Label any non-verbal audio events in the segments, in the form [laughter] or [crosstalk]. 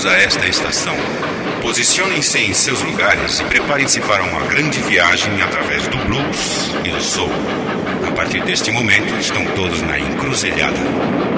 Bem-vindos a esta estação. Posicionem-se em seus lugares e preparem-se para uma grande viagem através do blues e do soul. A partir deste momento, estão todos na encruzilhada.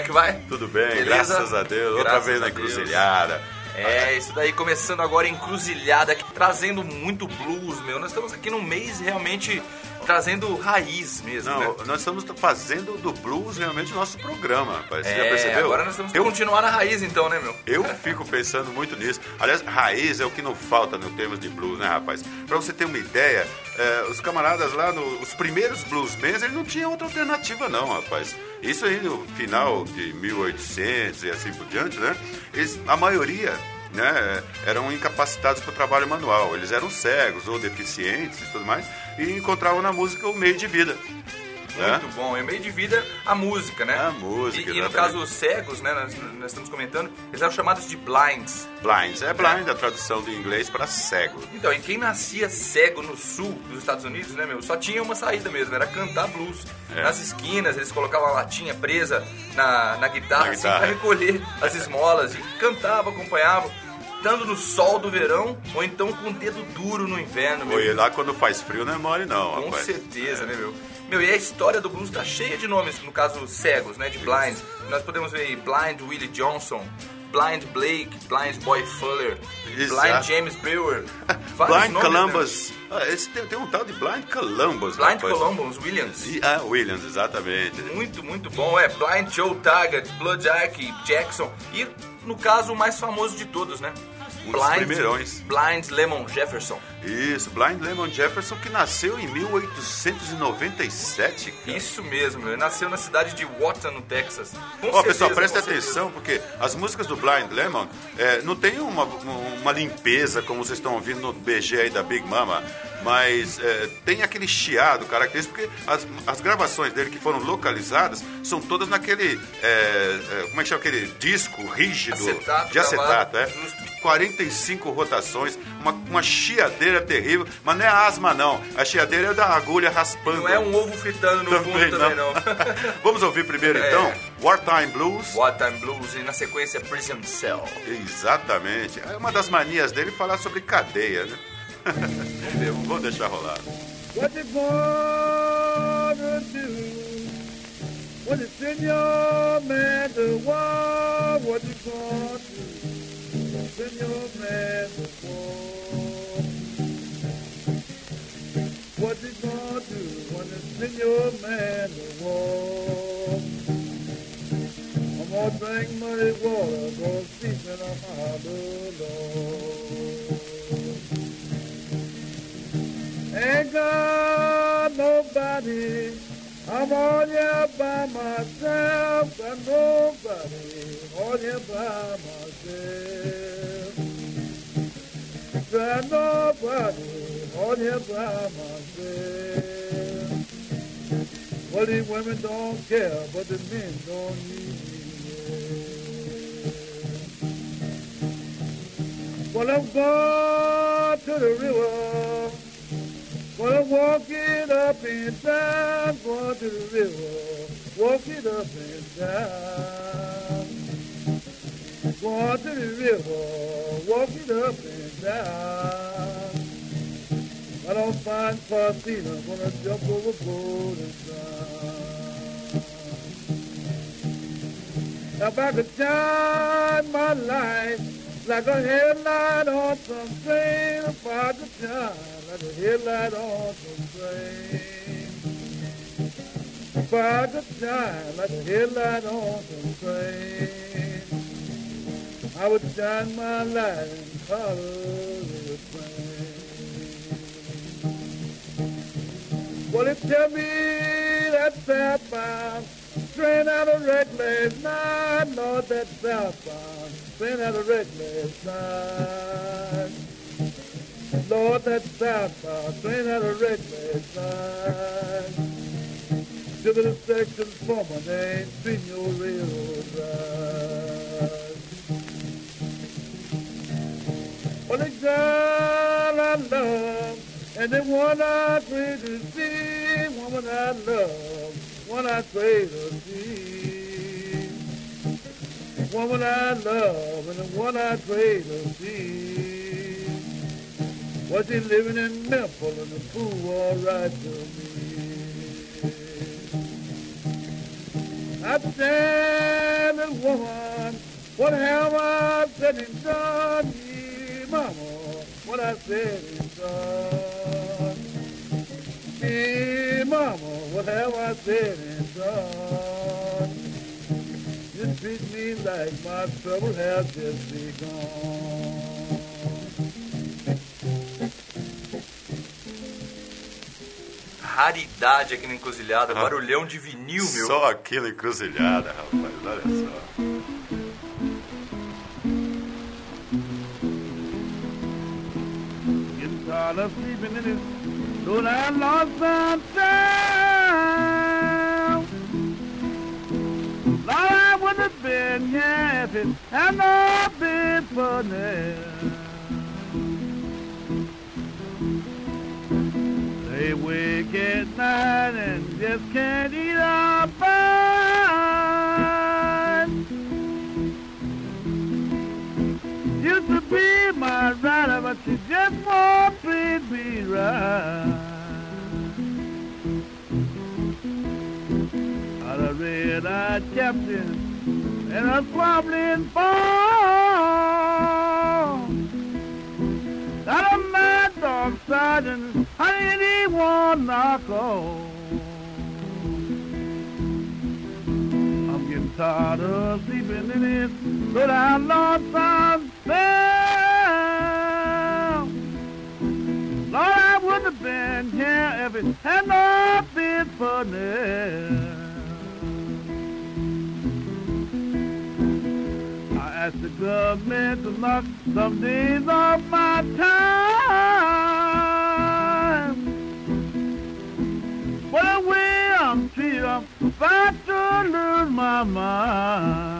É que vai? Tudo bem, Beleza? graças a Deus. Outra Graças vez na encruzilhada. É, isso daí começando agora encruzilhada, trazendo muito blues, meu. Nós estamos aqui num mês realmente trazendo raiz mesmo, Não, né? nós estamos fazendo do blues realmente o nosso programa, rapaz. Você já É, percebeu? agora nós temos que eu, continuar na raiz então, né, meu? eu [laughs] fico pensando muito nisso. Aliás, raiz é o que não falta no termos de blues, né, rapaz? Pra você ter uma ideia, é, os camaradas lá, no- os primeiros bluesmen, eles não tinham outra alternativa não, rapaz. Isso aí no final de 1800 e assim por diante, né? Eles, a maioria né, eram incapacitados para o trabalho manual. Eles eram cegos ou deficientes e tudo mais e encontravam na música o meio de vida. né? Muito bom. É meio de vida a música, né? A música, E, e no caso, os cegos, né? Nós, nós estamos comentando, eles eram chamados de blinds. Blinds. É blind a tradução do inglês para cego. Então, e quem nascia cego no sul dos Estados Unidos, né, meu? Só tinha uma saída mesmo, era cantar blues. É. Nas esquinas, eles colocavam a latinha presa na, na guitarra, Na assim, guitarra. pra recolher as esmolas. E cantava, acompanhava, estando no sol do verão, ou então com o dedo duro no inverno, meu. Oi, lá quando faz frio não é mole não, Com rapaz. certeza, né, meu? Meu, e a história do blues tá cheia de nomes, no caso cegos, né, de blind. Nós podemos ver aí Blind Willie Johnson, Blind Blake, Blind Boy Fuller, Exato. Blind James Brewer. [laughs] vários Blind nomes, né? Columbus. Ah, esse tem, tem um tal de Blind Columbus, Blind rapaz. Columbus Williams. E- ah, Williams, exatamente. Muito, muito bom. É Blind Joe Taggart, Blood Ark, Jackson. E, no caso, o mais famoso de todos, né? Um dos primeirões. Blind Lemon Jefferson. Isso, Blind Lemon Jefferson que nasceu em 1897. cara. Isso mesmo, ele nasceu na cidade de Watson, no Texas. Ó, pessoal, certeza, presta certeza. atenção, porque as músicas do Blind Lemon é, não tem uma, uma limpeza como vocês estão ouvindo no BG aí da Big Mama, mas é, tem aquele chiado característico, porque as, as gravações dele que foram localizadas são todas naquele, é, é, como é que chama aquele disco rígido Acetato de acetato, é? justo. 45 rotações, uma, uma chiadeira terrível, mas não é asma não, a chiadeira é da agulha raspando. Não é um ovo fritando no fundo também, não. [laughs] Vamos ouvir primeiro É. então, Wartime Blues. Wartime Blues e na sequência Prison Cell. Exatamente. É uma das manias dele falar sobre cadeia, né? Vamos deixar rolar. What you gonna do when you send your man to war? What you gonna do? Send your man to war. What you gonna do when send your man to war? I'm gonna drink muddy water, go sleeping on my little Lord. Ain't got nobody. I'm on here by myself. Got nobody on here by myself. Got nobody on here by myself. Well, these women don't care, but the men don't need me. Well, I'm going to the river. Well, I'm walking up and down, going to the river, walking up and down. Going to the river, walking up and down. I don't find Faustina, I'm gonna jump overboard and drown. Now if I could shine my light like a headlight on some train, if I could shine at the hill that autumn train, By the time at the hill that autumn train. I would shine my light in color flame. Well, it tell me that southbound train out of Redlands, nine, Lord, that southbound train out of Redlands, nine. Lord, that southbound uh, train out of wreck last night. Sugar the sections for my name, spin your railroad ride. For the girl I love, and the one I pray to see, woman I love, one I pray to see. Woman I love, and the one I pray to see. Was he living in Memphis and the fool all right to me? Outstanding woman, what have I said and done? Yeah, mama, what I said and done. Yeah, mama, what have I said and done? You treat me like my trouble has just begun. Raridade aqui na encruzilhada, barulhão de vinil, meu. Só aquilo encruzilhada, rapaz. Olha só. Getting tired of sleeping in this Lord, I lost some time. Lord, I would have been here if it had not been for them. They wake at mad and just can't eat a bite. Used to be my rider, but she just won't treat me right. Got a red-eyed captain and a squabbling ball. Got a mad dog sergeant, won't knock off. I'm getting tired of sleeping in it, but I lost some spell. Lord, I would have been here if it had not been for Nell. I asked the government to knock some days off my time. The way I'm treated, I'm about to lose my mind.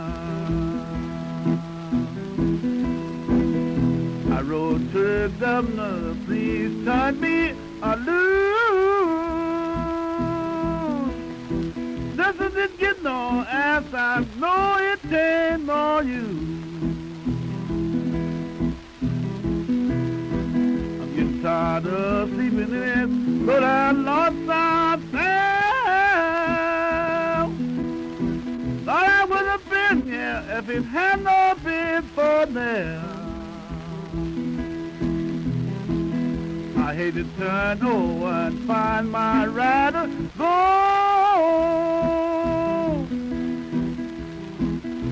I wrote to the governor, please turn me a loose. This isn't get no ass, I know it ain't no use. I'm getting tired of sleeping in it, but I lost myself. Thought I would have been here if it had not been for them. I hate to turn over and find my rider gone.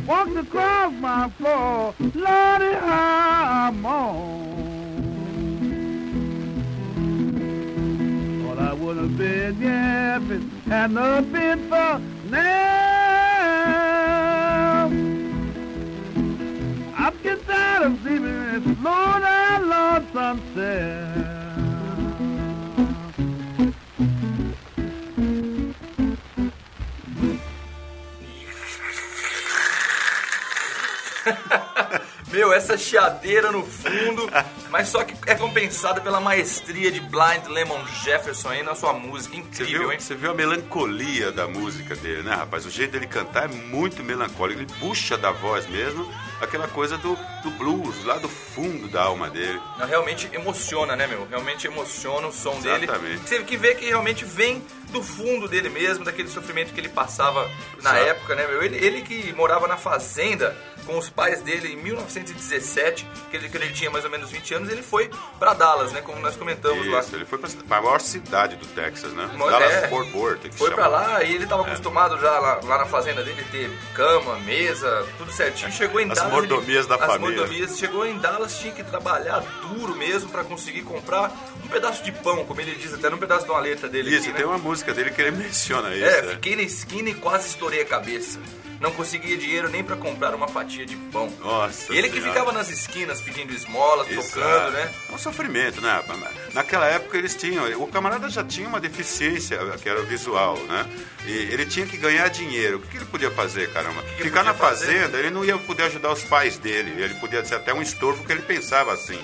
Walked across my floor, Lordy, how I'm on. Would have been, yeah, if it had not been for now. I'm getting tired of sleeping in this Lord, I lost sunset. Meu, essa chiadeira no fundo, [laughs] mas só que é compensada pela maestria de Blind Lemon Jefferson aí na sua música. Incrível, viu, hein? você viu a melancolia da música dele, né, rapaz? O jeito dele cantar é muito melancólico. Ele puxa da voz mesmo aquela coisa do, do blues, lá do fundo da alma dele. Não, Realmente emociona, né, meu? Realmente emociona o som dele. Exatamente. Você tem que ver que realmente vem do fundo dele mesmo, daquele sofrimento que ele passava na Exato. época, né, meu? Ele, ele que morava na fazenda com os pais dele em 1917, que ele, que ele tinha mais ou menos 20 anos, ele foi pra Dallas, né? Como nós comentamos lá. Isso, ele foi pra, maior cidade do Texas, né? Mo- Dallas é. Fort Worth. que Foi pra lá e ele tava acostumado já lá, lá na fazenda dele ter cama, mesa, tudo certinho. Chegou em As Dallas. Mordomias da as família. mordomias. Chegou em Dallas, tinha que trabalhar duro mesmo pra conseguir comprar um pedaço de pão, como ele diz até num pedaço de uma letra dele. Isso, aqui, tem né? uma música dele que ele menciona isso. É, né? fiquei na esquina e quase estourei a cabeça. Não conseguia dinheiro nem pra comprar uma fatia de pão. Nossa E ele que Senhora. ficava nas esquinas pedindo esmolas, Exato. tocando, né? É um sofrimento, né? Naquela época eles tinham. O camarada já tinha uma deficiência, que era visual, né? E ele tinha que ganhar dinheiro. O que, que ele podia fazer, caramba? que Ficar podia na fazer? fazenda, ele não ia poder ajudar os pais dele. Ele podia ser até um estorvo que ele pensava assim.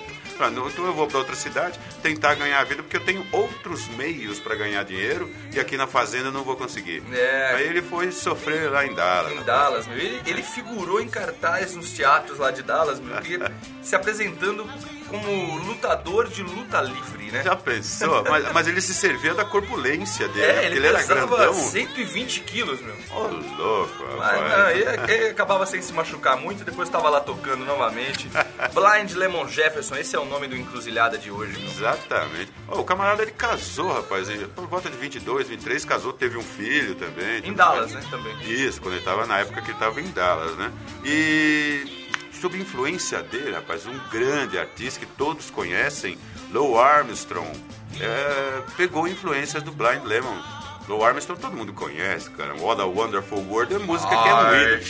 Não, Então eu vou para outra cidade tentar ganhar a vida porque eu tenho outros meios para ganhar dinheiro e aqui na fazenda eu não vou conseguir. É. Aí ele foi sofrer lá em Dallas. Em Dallas, meu. Ele, ele figurou em cartaz nos teatros lá de Dallas, meu, [laughs] se apresentando como lutador de luta livre, né? Já pensou? [laughs] mas, mas ele se servia da corpulência dele, É, ele, ele era grandão. 120 quilos, meu. Ô, louco, Mas, não, ele, ele acabava sem se machucar muito depois estava lá tocando novamente. [laughs] Blind Lemon Jefferson, esse é o nome do encruzilhada de hoje, meu. Exatamente. Ó, o camarada ele casou, rapaz. Ele, por volta de 22, 23, casou, teve um filho também. Em Dallas, mais. né, também. Isso, quando ele tava na época que ele tava em Dallas, né? E sob influência dele, rapaz, um grande artista que todos conhecem, Lou Armstrong, é, pegou influências do Blind Lemon. Lou Armstrong todo mundo conhece, cara. What a Wonderful World é música que é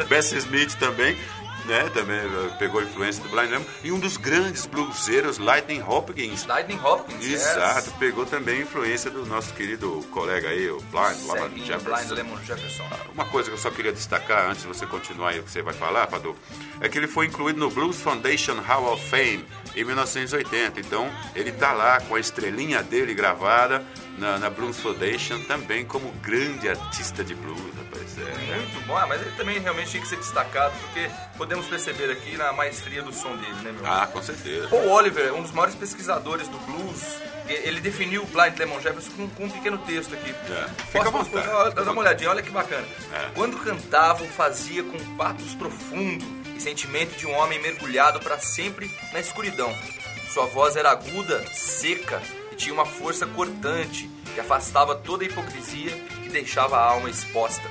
no [laughs] Bessie Smith também, né? Também eh, pegou influência do Blind Lemon. E um dos grandes bluseiros, Lightning Hopkins. Lightning Hopkins, Exato, pegou também influência do nosso querido colega aí, o Blind Lemon Jefferson. Blind Lemon Jefferson. Uma coisa que eu só queria destacar antes de você continuar aí o que você vai falar, Padu, é que ele foi incluído no Blues Foundation Hall of Fame em 1980. Então, ele tá lá com a estrelinha dele gravada na, na Blues Foundation também como grande artista de blues, rapaz. É, Muito bom, ah, mas ele também realmente tinha que ser destacado, porque podemos perceber aqui na maestria do som dele, né, meu? Ah, com certeza. Paul Oliver, um dos maiores pesquisadores do blues, e- ele definiu o Blind Lemon Jefferson com, com um pequeno texto aqui. É, fica à vontade, Olha, Dá uma olhadinha, olha que bacana. É. Quando cantavam, fazia com patos profundo e sentimento de um homem mergulhado para sempre na escuridão. Sua voz era aguda, seca e tinha uma força cortante que afastava toda a hipocrisia e deixava a alma exposta.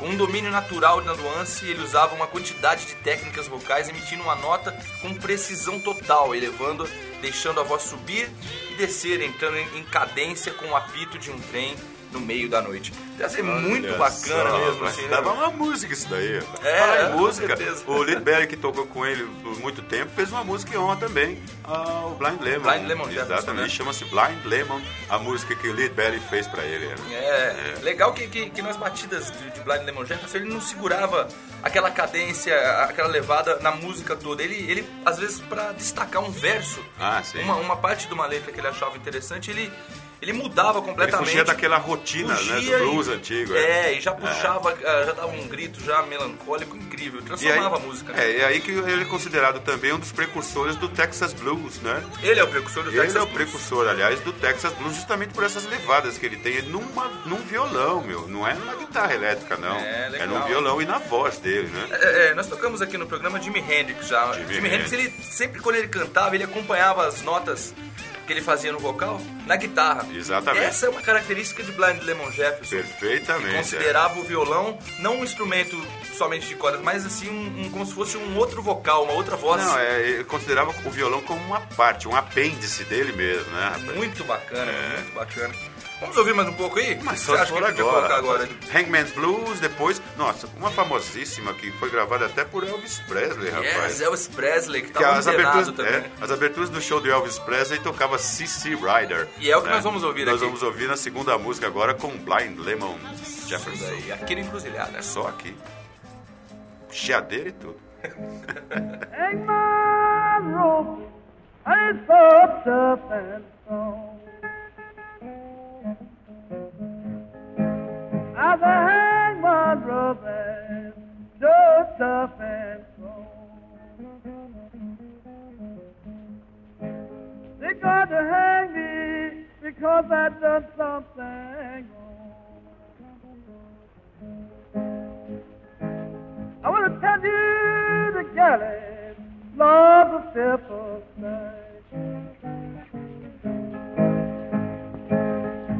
Com um domínio natural na nuance, ele usava uma quantidade de técnicas vocais, emitindo uma nota com precisão total, elevando, deixando a voz subir e descer, entrando em cadência com o apito de um trem no meio da noite. Deve ser muito Olha bacana só, mesmo, assim, né? Dava uma música isso daí. É, Falar é, música, o Lid Berry que tocou com ele por muito tempo fez uma música em honra também ao Blind Lemon. Blind Lemon Jefferson, Exatamente, né? chama-se Blind Lemon, a música que o Lid Berry fez pra ele. né? É, legal que, que, que nas batidas de, de Blind Lemon Jefferson ele não segurava aquela cadência, aquela levada na música toda. Ele, ele às vezes, pra destacar um verso, Ah, sim. uma, uma parte de uma letra que ele achava interessante, ele, ele mudava Ele completamente. fugia daquela rotina né, Fugia do blues e- antigo. É, e já puxava, ah, já dava um grito já melancólico incrível, E aí, transformava a música. né? é, e aí que ele é considerado também um dos precursores do Texas Blues, né? Ele é o precursor do Ele Texas é o Blues. precursor, aliás, do Texas Blues justamente por essas levadas que ele tem é numa, num violão, meu. Não é numa guitarra elétrica, não. É, legal. num violão e na voz dele, né? É, é, nós tocamos aqui no programa Jimi Hendrix já. Jimi Jimi, Hendrix, ele sempre quando ele cantava, ele acompanhava as notas que ele fazia no vocal na guitarra. Exatamente. Essa é uma característica de Blind Lemon Jefferson. Perfeitamente. Que considerava o violão não um instrumento somente de cordas, mas assim um, um- como se fosse um outro vocal, uma outra voz. Não, é, ele considerava o violão como uma parte, um apêndice dele mesmo, né, rapaz? Muito bacana, muito bacana. Vamos ouvir mais um pouco aí? Mas que só acha que agora. colocar agora? Hangman's Blues, depois, nossa, uma famosíssima que foi gravada até por Elvis Presley, rapaz. Yes, Elvis Presley, que Que tava as liberado aberturas, também. é, as aberturas do show do Elvis Presley tocava C.C. Rider. E é o que nós vamos ouvir Nós aqui. vamos ouvir na segunda música agora com Blind Lemon Jefferson. Daí, aqui no Encruzilhada. É só aqui. Chiadeira e tudo. Hang my rope, it's so tough and. I say hang my and so tough and strong. They got to hang me because I done something wrong. I want to tell you the galleys, Lord, the simple sight.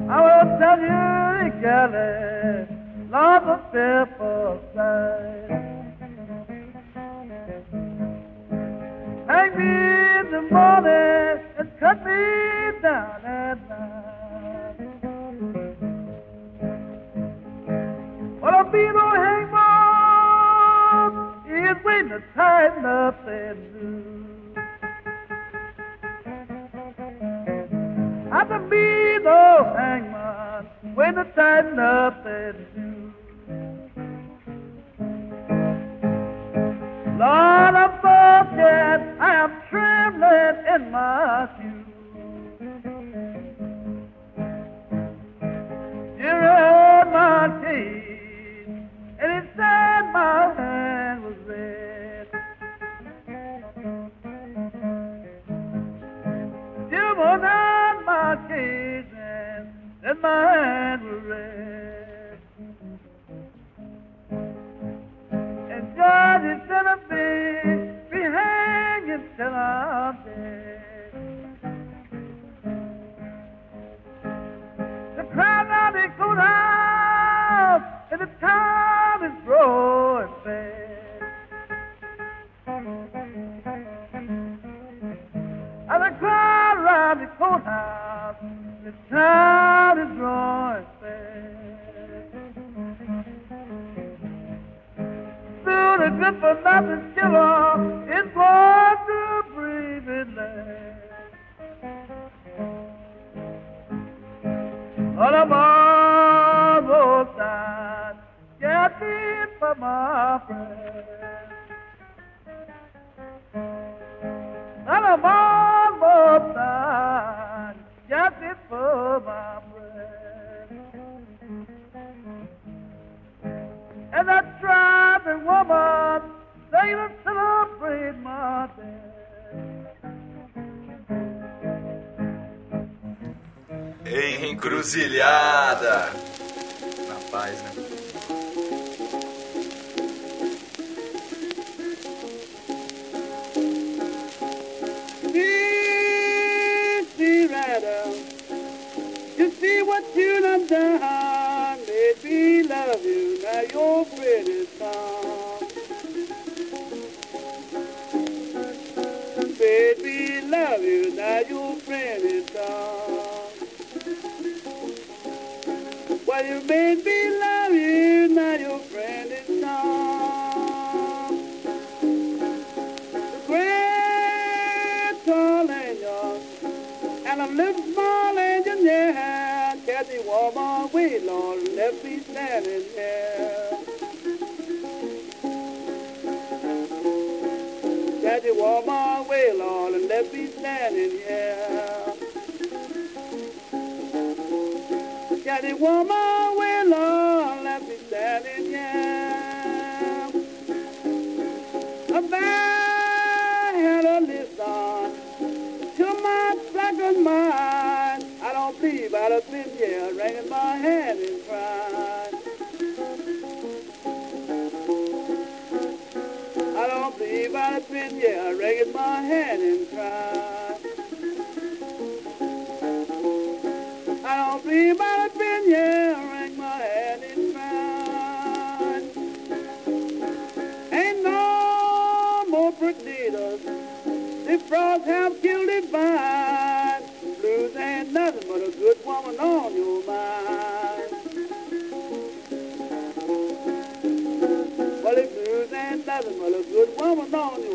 I to tell you jelly, love a fearful sight. Hang me in the morning and cut me down at night. What a beat on hangman is when the time nothing new. I can be no hangman when the sun up. and that driving woman, they would celebrate my death. Encruzilhada! Na paz, né? baby love you, not your friend is gone. The great tall angel, and I'm little small angel, yeah. Catch me warm Lord, way long, left me standing there. Catch me my way Lord, and left me standing here. Daddy my Lord, let me telling you. If I had a listen to my blackened mind, I don't believe I'd have been here, wringing my head. 这么闹呢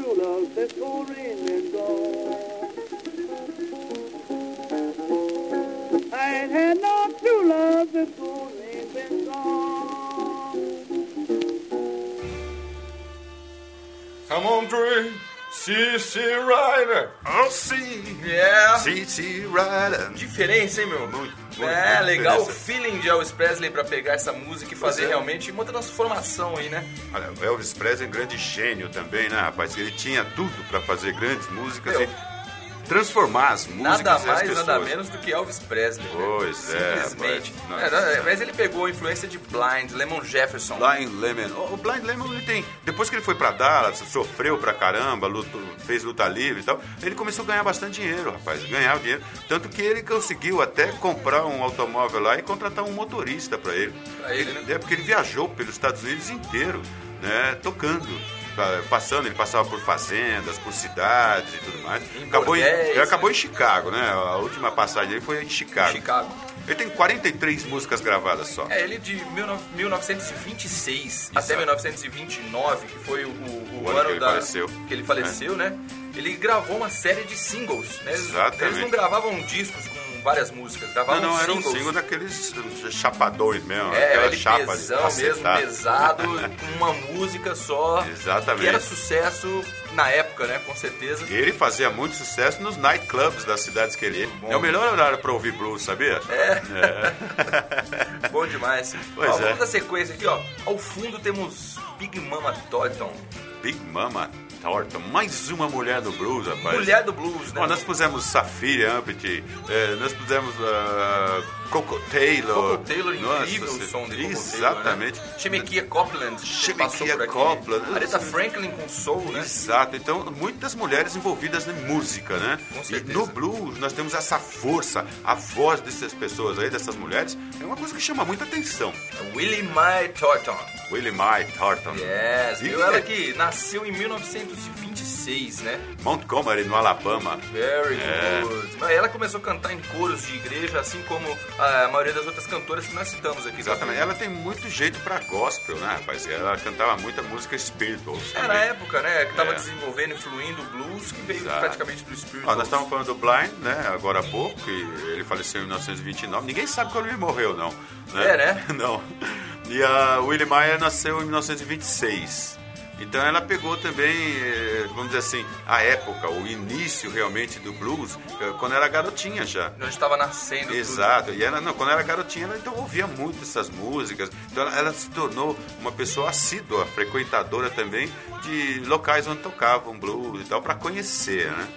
true love since Corrine been gone. I ain't had no true love since Corrine been gone. Come on, Dre. C.C. Rider. Oh, sim. Yeah. C.C. Rider. Diferença, hein, meu? Muito, É, muito legal o feeling de Elvis Presley pra pegar essa música e fazer é. realmente uma transformação aí, né? Olha, o Elvis Presley é um grande gênio também, né, rapaz? Ele tinha tudo pra fazer grandes músicas Meu, e transformar as músicas Nada mais, pessoas. nada menos do que Elvis Presley. né? Pois é, Simplesmente. rapaz. É, mas ele pegou a influência de Blind, Lemon Jefferson. Blind Lemon. O Blind Lemon, ele tem. Depois que ele foi pra Dallas, sofreu pra caramba, lutou- fez luta livre e tal, ele começou a ganhar bastante dinheiro, rapaz. Ganhava dinheiro. Tanto que ele conseguiu até comprar um automóvel lá e contratar um motorista pra ele. Pra ele, né? É porque ele viajou pelos Estados Unidos inteiro, né? Tocando. Pa- Passando, ele passava por fazendas, por cidades e tudo mais. Em Acabou em, ele acabou né? em Chicago, né? A última passagem dele foi em Chicago. Chicago. Ele tem 43 músicas gravadas só. É, ele de 19- 1926 até Exato. 1929, que foi o, o- o O ano que ele da, faleceu. que ele faleceu, né? Ele gravou uma série de singles, né? Eles, Exatamente. eles não gravavam discos com várias músicas, Não, gravavam não, era um single daqueles chapadões mesmo. É, aquela chapa pesão mesmo, pesado, com uma música só. Exatamente. Que era sucesso na época, né? Com certeza. Ele fazia muito sucesso nos nightclubs das cidades que ele ia. É o melhor horário pra ouvir blues, sabia? [laughs] Bom demais. Pois ó, é. Vamos dar sequência aqui, ó. Ao fundo temos Big Mama Thornton. Big Mama Thornton, mais uma mulher do blues, rapaz. Mulher do blues, né? Ó, nós pusemos Safira Ampty, eh, nós pusemos ah, Coco Taylor. Coco Taylor, Nossa, incrível o você- som de Coco Exatamente. Taylor, né? Passou por aqui. Copeland. Aretha Franklin com soul, né? Exato, então muitas mulheres envolvidas em música, né? Com E certeza. no blues nós temos essa força, a voz dessas pessoas aí, dessas mulheres, é uma coisa que chama muita atenção. Willie Mae Thornton. Willie Mae Thornton. Yes, E viu? Ela é que nasceu em 1926, né? Montgomery, no Alabama. Very É. good. Ela começou a cantar em coros de igreja, assim como a maioria das outras cantoras que nós citamos aqui. Exatamente. Ela tem muito jeito pra gospel, né, rapaz? Ela cantava muita música spiritual. Era a época, né? Que tava É. desenvolvendo, influindo o blues, que veio Exato. praticamente do Spirit. Ó, nós estávamos falando do Blind, né, agora há pouco, que ele faleceu em 1929. Ninguém sabe quando ele morreu, não. É, né? [laughs] Não. E a Willie Mayer nasceu em 1926. Então ela pegou também, eh, vamos dizer assim, a época, o início realmente do blues, eh, quando era garotinha já. Onde estava nascendo. tudo. Exato, e ela, não, quando ela era garotinha, ela então ouvia muito essas músicas. Então ela, ela se tornou uma pessoa assídua, frequentadora também de locais onde tocavam blues e tal, para conhecer, né?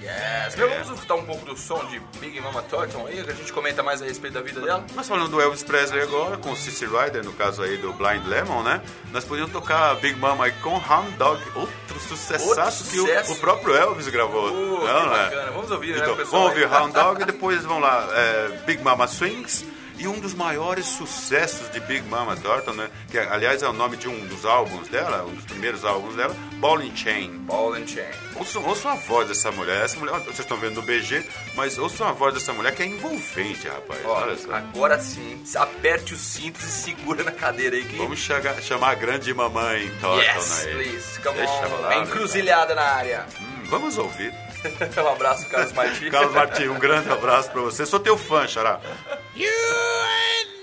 Yes. Meu, vamos escutar um pouco do som de Big Mama Thornton aí, que a gente comenta mais a respeito da vida dela. Nós falando do Elvis Presley agora, com o Cici Rider, no caso aí do Blind Lemon, né? Nós podíamos tocar Big Mama aí com Hound Dog, outro sucessaço que o, sucesso. o próprio Elvis gravou. Que não, né? bacana. Vamos ouvir, né, Então, pessoal? vamos ouvir Hound Dog e depois vão lá, é, Big Mama Swings. E um dos maiores sucessos de Big Mama Thornton, né? Que aliás é o nome de um dos álbuns dela, um dos primeiros álbuns dela, Ball and Chain. Ball and Chain. Ouçam, ouçam a voz dessa mulher. Essa mulher, vocês estão vendo no BG, mas ouçam a voz dessa mulher que é envolvente, rapaz. Ó, Olha só. agora sim, aperte os cintos e segura na cadeira aí que... Vamos chegar- chamar a grande mamãe Thornton Yes, aí. please, come Deixa on. rolar, Encruzilhada na área. Hum, vamos ouvir. [laughs] um abraço, Carlos Martins. Carlos Martins, um grande abraço pra você. Sou teu fã, Xará. You ain't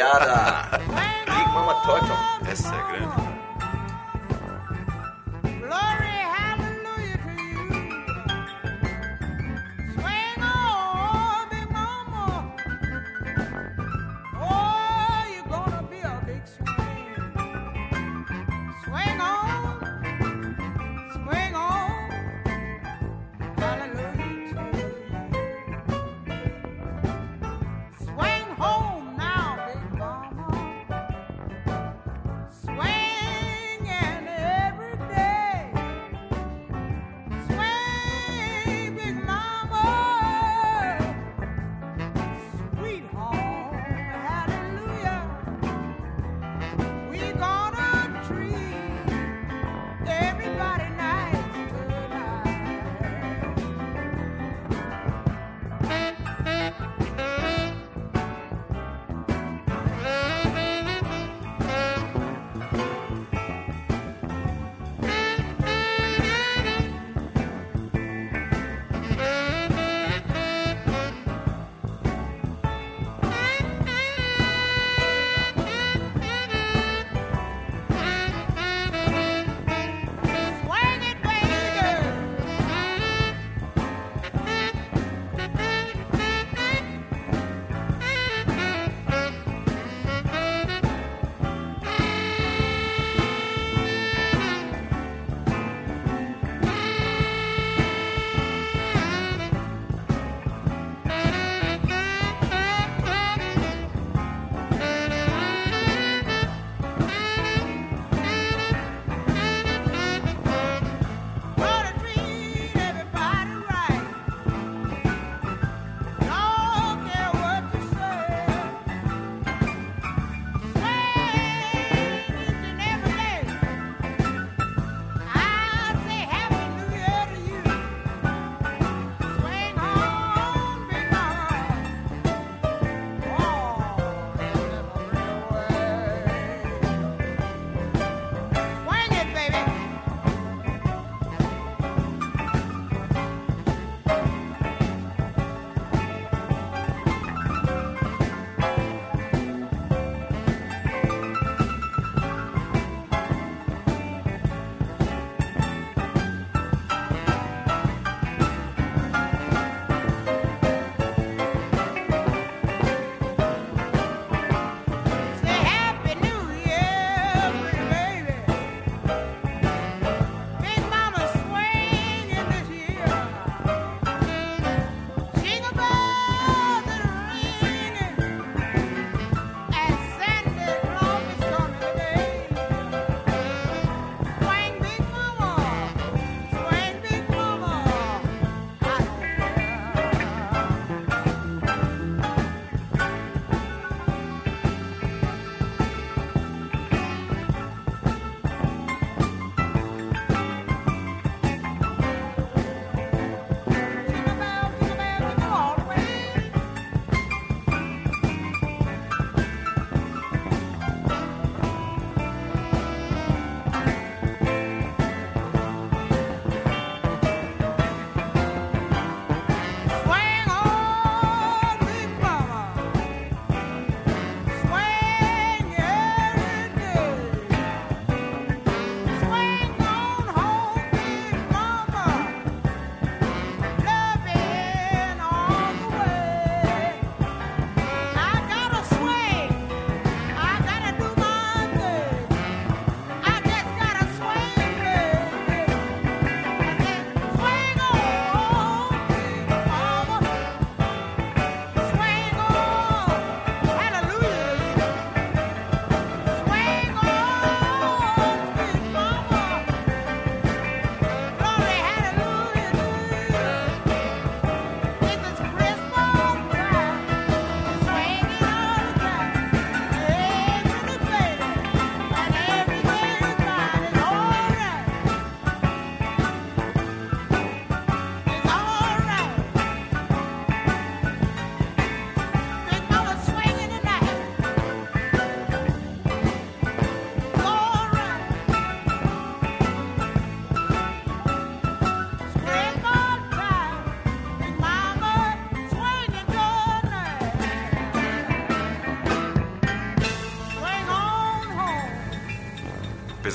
encruzilhada.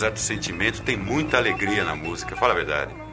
Do sentimento, tem muita alegria na música. Fala a verdade.